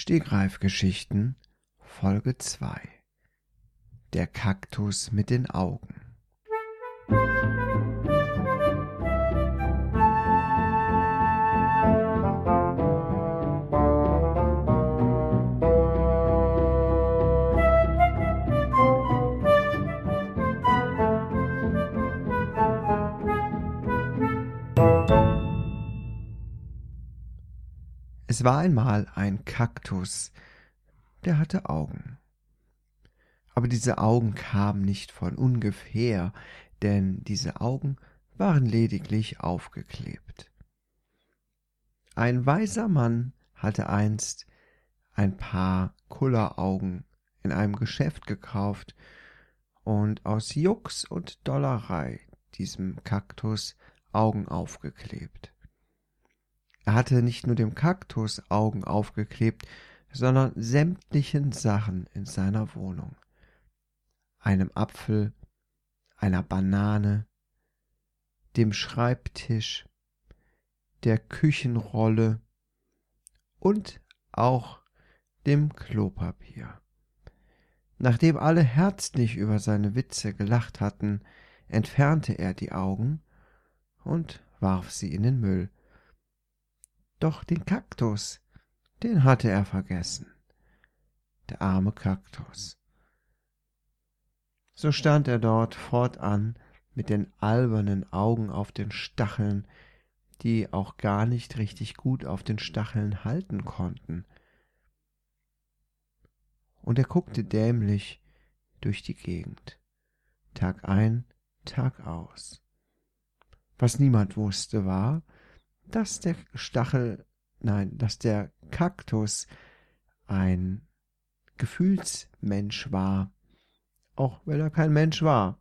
Stegreifgeschichten Folge 2 Der Kaktus mit den Augen Es war einmal ein Kaktus, der hatte Augen. Aber diese Augen kamen nicht von ungefähr, denn diese Augen waren lediglich aufgeklebt. Ein weiser Mann hatte einst ein paar Kulleraugen in einem Geschäft gekauft und aus Jux und Dollerei diesem Kaktus Augen aufgeklebt. Er hatte nicht nur dem Kaktus Augen aufgeklebt, sondern sämtlichen Sachen in seiner Wohnung. Einem Apfel, einer Banane, dem Schreibtisch, der Küchenrolle und auch dem Klopapier. Nachdem alle herzlich über seine Witze gelacht hatten, entfernte er die Augen und warf sie in den Müll. Doch den Kaktus, den hatte er vergessen. Der arme Kaktus. So stand er dort fortan mit den albernen Augen auf den Stacheln, die auch gar nicht richtig gut auf den Stacheln halten konnten. Und er guckte dämlich durch die Gegend, Tag ein, Tag aus. Was niemand wusste war, dass der Stachel, nein, dass der Kaktus ein Gefühlsmensch war, auch wenn er kein Mensch war.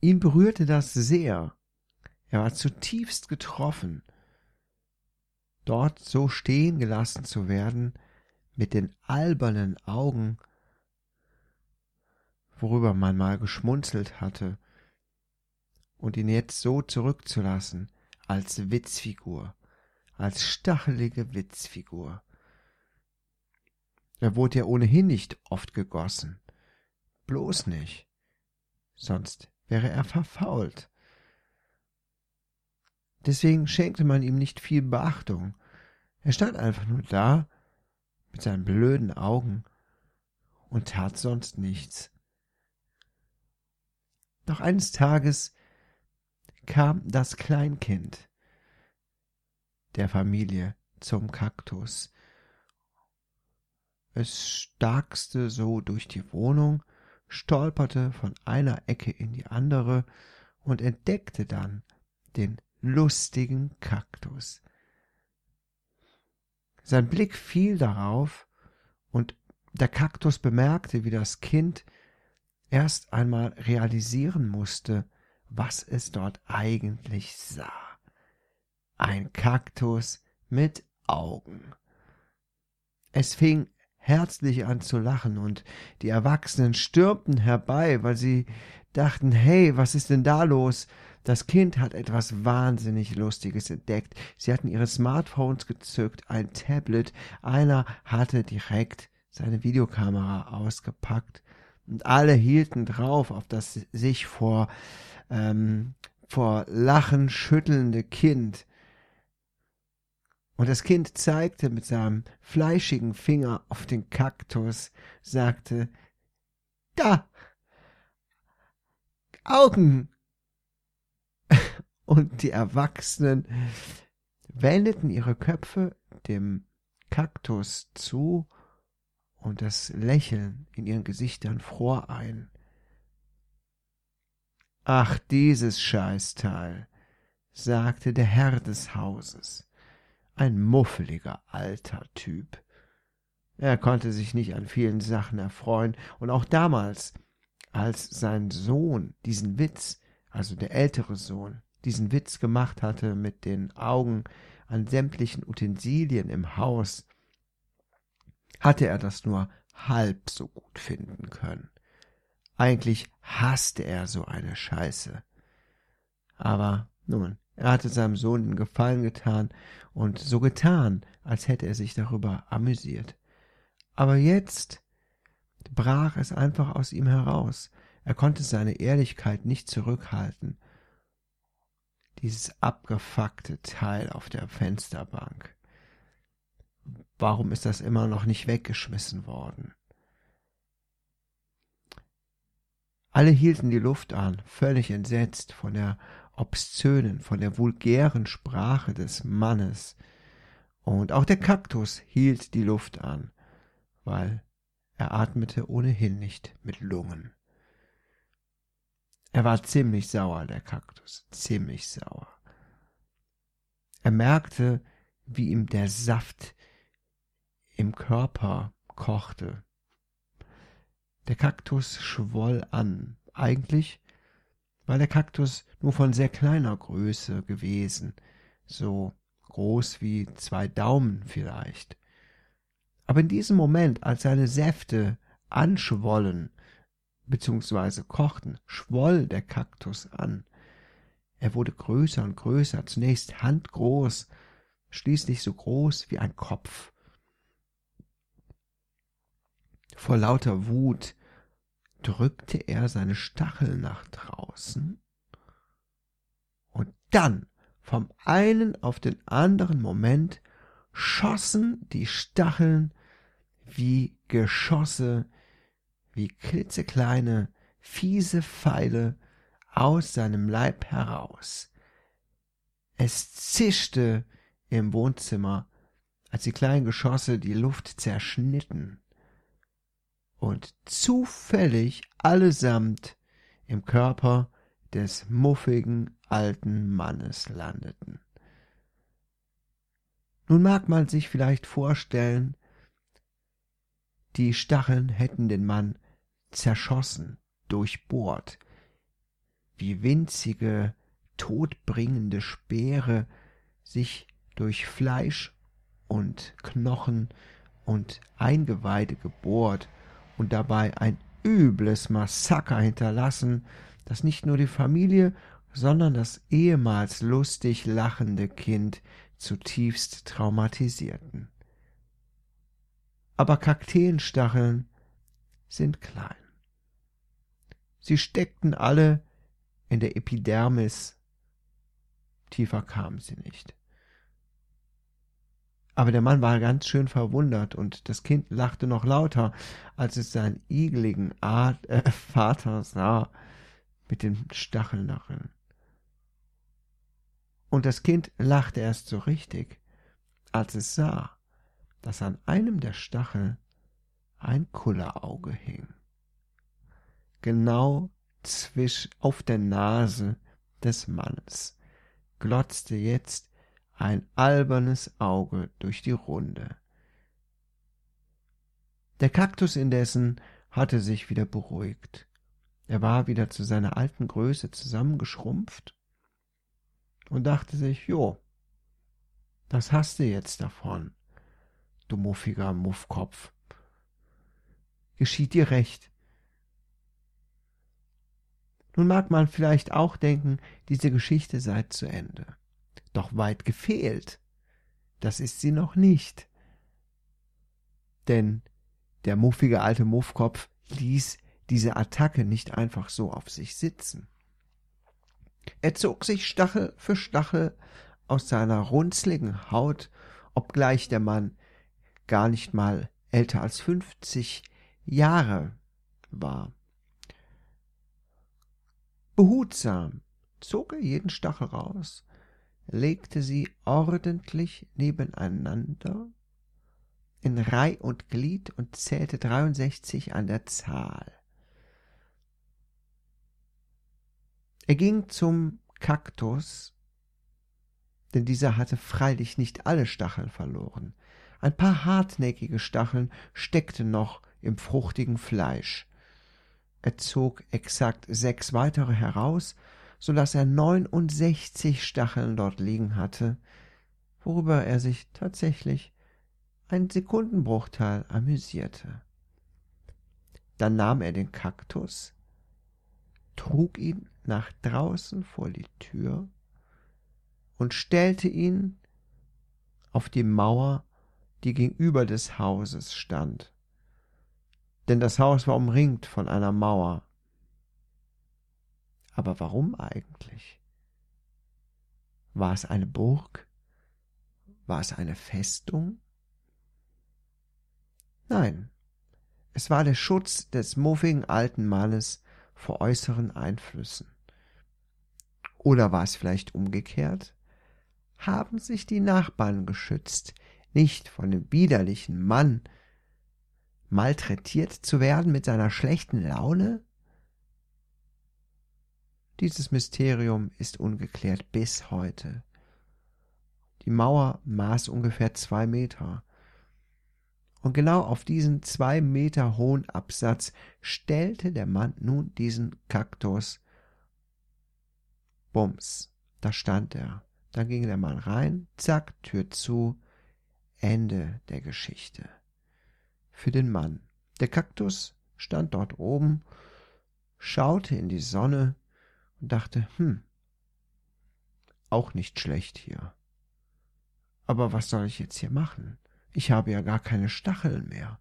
Ihn berührte das sehr. Er war zutiefst getroffen, dort so stehen gelassen zu werden, mit den albernen Augen, worüber man mal geschmunzelt hatte, und ihn jetzt so zurückzulassen, als Witzfigur, als stachelige Witzfigur. Er wurde ja ohnehin nicht oft gegossen. Bloß nicht. Sonst wäre er verfault. Deswegen schenkte man ihm nicht viel Beachtung. Er stand einfach nur da, mit seinen blöden Augen, und tat sonst nichts. Doch eines Tages kam das Kleinkind der Familie zum Kaktus. Es starkste so durch die Wohnung, stolperte von einer Ecke in die andere und entdeckte dann den lustigen Kaktus. Sein Blick fiel darauf, und der Kaktus bemerkte, wie das Kind erst einmal realisieren musste, was es dort eigentlich sah. Ein Kaktus mit Augen. Es fing herzlich an zu lachen, und die Erwachsenen stürmten herbei, weil sie dachten, hey, was ist denn da los? Das Kind hat etwas wahnsinnig Lustiges entdeckt. Sie hatten ihre Smartphones gezückt, ein Tablet, einer hatte direkt seine Videokamera ausgepackt, und alle hielten drauf auf das sich vor ähm, vor Lachen schüttelnde Kind. Und das Kind zeigte mit seinem fleischigen Finger auf den Kaktus, sagte, da, Augen. Und die Erwachsenen wendeten ihre Köpfe dem Kaktus zu und das Lächeln in ihren Gesichtern fror ein. Ach, dieses Scheißteil, sagte der Herr des Hauses, ein muffeliger alter Typ. Er konnte sich nicht an vielen Sachen erfreuen, und auch damals, als sein Sohn diesen Witz, also der ältere Sohn, diesen Witz gemacht hatte mit den Augen an sämtlichen Utensilien im Haus, hatte er das nur halb so gut finden können. Eigentlich hasste er so eine Scheiße. Aber nun, Er hatte seinem Sohn den Gefallen getan und so getan, als hätte er sich darüber amüsiert. Aber jetzt brach es einfach aus ihm heraus. Er konnte seine Ehrlichkeit nicht zurückhalten. Dieses abgefuckte Teil auf der Fensterbank. Warum ist das immer noch nicht weggeschmissen worden? Alle hielten die Luft an, völlig entsetzt von der obszönen, von der vulgären Sprache des Mannes. Und auch der Kaktus hielt die Luft an, weil er atmete ohnehin nicht mit Lungen. Er war ziemlich sauer, der Kaktus, ziemlich sauer. Er merkte, wie ihm der Saft im Körper kochte. Der Kaktus schwoll an. Eigentlich war der Kaktus nur von sehr kleiner Größe gewesen, so groß wie zwei Daumen vielleicht. Aber in diesem Moment, als seine Säfte anschwollen bzw. kochten, schwoll der Kaktus an. Er wurde größer und größer, zunächst handgroß, schließlich so groß wie ein Kopf. Vor lauter Wut drückte er seine Stachel nach draußen und dann vom einen auf den anderen Moment schossen die Stacheln wie Geschosse, wie klitzekleine, fiese Pfeile aus seinem Leib heraus. Es zischte im Wohnzimmer, als die kleinen Geschosse die Luft zerschnitten und zufällig allesamt im Körper des muffigen alten Mannes landeten. Nun mag man sich vielleicht vorstellen, die Stacheln hätten den Mann zerschossen, durchbohrt, wie winzige, todbringende Speere sich durch Fleisch und Knochen und Eingeweide gebohrt und dabei ein übles Massaker hinterlassen, das nicht nur die Familie, sondern das ehemals lustig lachende Kind zutiefst traumatisierten. Aber Kakteenstacheln sind klein. Sie steckten alle in der Epidermis, tiefer kamen sie nicht. Aber der Mann war ganz schön verwundert und das Kind lachte noch lauter, als es seinen igeligen Art, äh, Vater sah mit den Stacheln darin. Und das Kind lachte erst so richtig, als es sah, dass an einem der Stachel ein Kullerauge hing. Genau zwisch auf der Nase des Mannes glotzte jetzt ein albernes Auge durch die Runde. Der Kaktus indessen hatte sich wieder beruhigt. Er war wieder zu seiner alten Größe zusammengeschrumpft und dachte sich, jo, das hast du jetzt davon, du muffiger Muffkopf. Geschieht dir recht. Nun mag man vielleicht auch denken, diese Geschichte sei zu Ende doch weit gefehlt. Das ist sie noch nicht. Denn der muffige alte Muffkopf ließ diese Attacke nicht einfach so auf sich sitzen. Er zog sich Stachel für Stachel aus seiner runzligen Haut, obgleich der Mann gar nicht mal älter als fünfzig Jahre war. Behutsam zog er jeden Stachel raus, legte sie ordentlich nebeneinander in Reih und Glied und zählte dreiundsechzig an der Zahl. Er ging zum Kaktus, denn dieser hatte freilich nicht alle Stacheln verloren. Ein paar hartnäckige Stacheln steckten noch im fruchtigen Fleisch. Er zog exakt sechs weitere heraus so dass er neunundsechzig Stacheln dort liegen hatte, worüber er sich tatsächlich einen Sekundenbruchteil amüsierte. Dann nahm er den Kaktus, trug ihn nach draußen vor die Tür und stellte ihn auf die Mauer, die gegenüber des Hauses stand. Denn das Haus war umringt von einer Mauer. Aber warum eigentlich? War es eine Burg? War es eine Festung? Nein, es war der Schutz des muffigen alten Mannes vor äußeren Einflüssen. Oder war es vielleicht umgekehrt? Haben sich die Nachbarn geschützt, nicht von dem widerlichen Mann malträtiert zu werden mit seiner schlechten Laune? Dieses Mysterium ist ungeklärt bis heute. Die Mauer maß ungefähr zwei Meter. Und genau auf diesen zwei Meter hohen Absatz stellte der Mann nun diesen Kaktus. Bums, da stand er. Dann ging der Mann rein, zack, Tür zu, Ende der Geschichte. Für den Mann. Der Kaktus stand dort oben, schaute in die Sonne und dachte, hm, auch nicht schlecht hier. Aber was soll ich jetzt hier machen? Ich habe ja gar keine Stacheln mehr.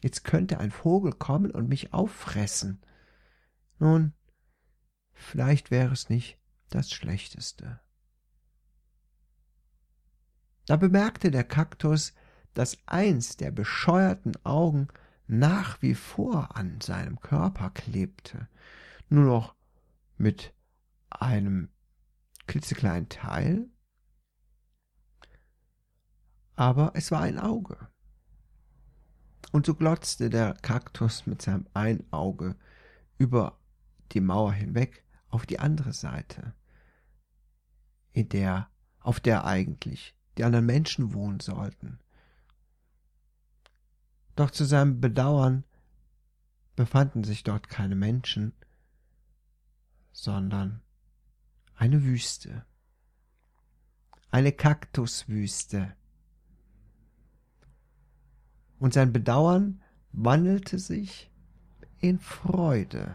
Jetzt könnte ein Vogel kommen und mich auffressen. Nun, vielleicht wäre es nicht das Schlechteste. Da bemerkte der Kaktus, dass eins der bescheuerten Augen nach wie vor an seinem Körper klebte, nur noch mit einem klitzekleinen Teil aber es war ein Auge. Und so glotzte der Kaktus mit seinem ein Auge über die Mauer hinweg auf die andere Seite, in der, auf der eigentlich die anderen Menschen wohnen sollten. Doch zu seinem Bedauern befanden sich dort keine Menschen, sondern eine Wüste, eine Kaktuswüste, und sein Bedauern wandelte sich in Freude.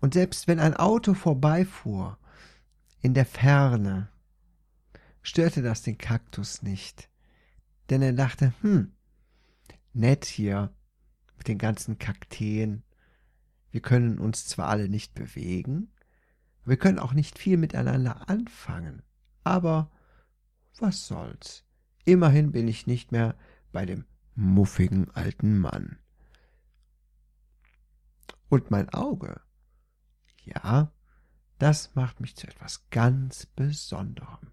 Und selbst wenn ein Auto vorbeifuhr in der Ferne, störte das den Kaktus nicht, denn er dachte, hm, nett hier mit den ganzen Kakteen. Wir können uns zwar alle nicht bewegen, wir können auch nicht viel miteinander anfangen, aber was soll's? Immerhin bin ich nicht mehr bei dem muffigen alten Mann. Und mein Auge, ja, das macht mich zu etwas ganz Besonderem.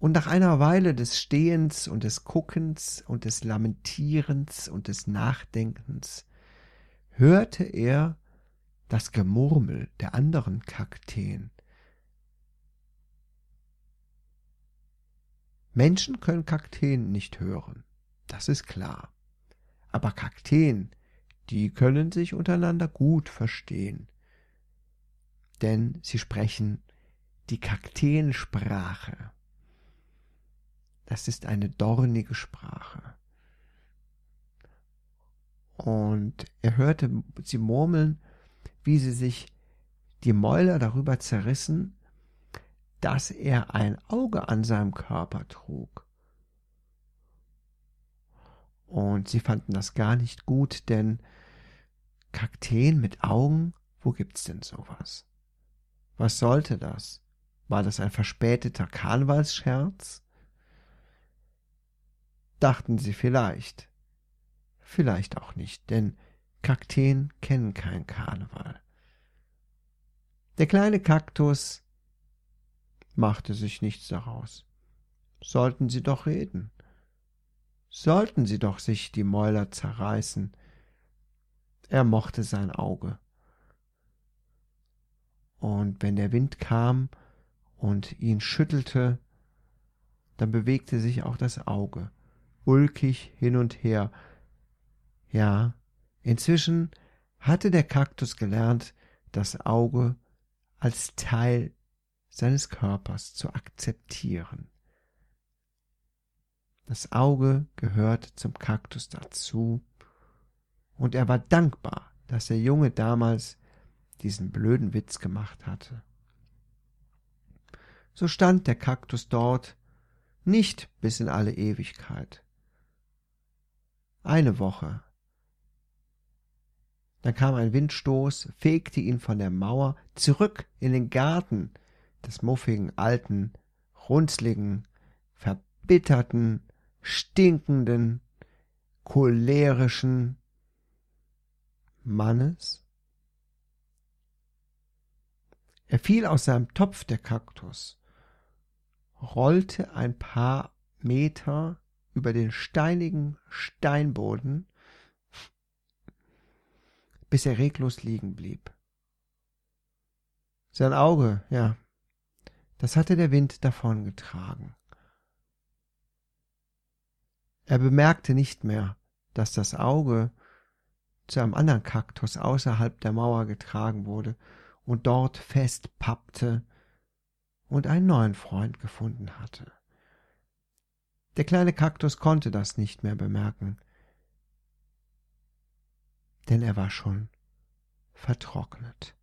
Und nach einer Weile des Stehens und des Guckens und des Lamentierens und des Nachdenkens hörte er das Gemurmel der anderen Kakteen, Menschen können Kakteen nicht hören, das ist klar. Aber Kakteen, die können sich untereinander gut verstehen. Denn sie sprechen die Kakteensprache. Das ist eine dornige Sprache. Und er hörte sie murmeln, wie sie sich die Mäuler darüber zerrissen, dass er ein Auge an seinem Körper trug. Und sie fanden das gar nicht gut, denn Kakteen mit Augen, wo gibt's denn sowas? Was sollte das? War das ein verspäteter Karnevalsscherz? Dachten sie vielleicht. Vielleicht auch nicht, denn Kakteen kennen kein Karneval. Der kleine Kaktus machte sich nichts daraus. Sollten sie doch reden. Sollten sie doch sich die Mäuler zerreißen. Er mochte sein Auge. Und wenn der Wind kam und ihn schüttelte, dann bewegte sich auch das Auge, ulkig hin und her. Ja, inzwischen hatte der Kaktus gelernt, das Auge als Teil seines Körpers zu akzeptieren. Das Auge gehört zum Kaktus dazu, und er war dankbar, dass der Junge damals diesen blöden Witz gemacht hatte. So stand der Kaktus dort nicht bis in alle Ewigkeit. Eine Woche. Dann kam ein Windstoß, fegte ihn von der Mauer zurück in den Garten des muffigen, alten, runzligen, verbitterten, stinkenden, cholerischen Mannes. Er fiel aus seinem Topf, der Kaktus, rollte ein paar Meter über den steinigen Steinboden, bis er reglos liegen blieb. Sein Auge, ja, das hatte der Wind davongetragen. Er bemerkte nicht mehr, dass das Auge zu einem anderen Kaktus außerhalb der Mauer getragen wurde und dort festpappte und einen neuen Freund gefunden hatte. Der kleine Kaktus konnte das nicht mehr bemerken, denn er war schon vertrocknet.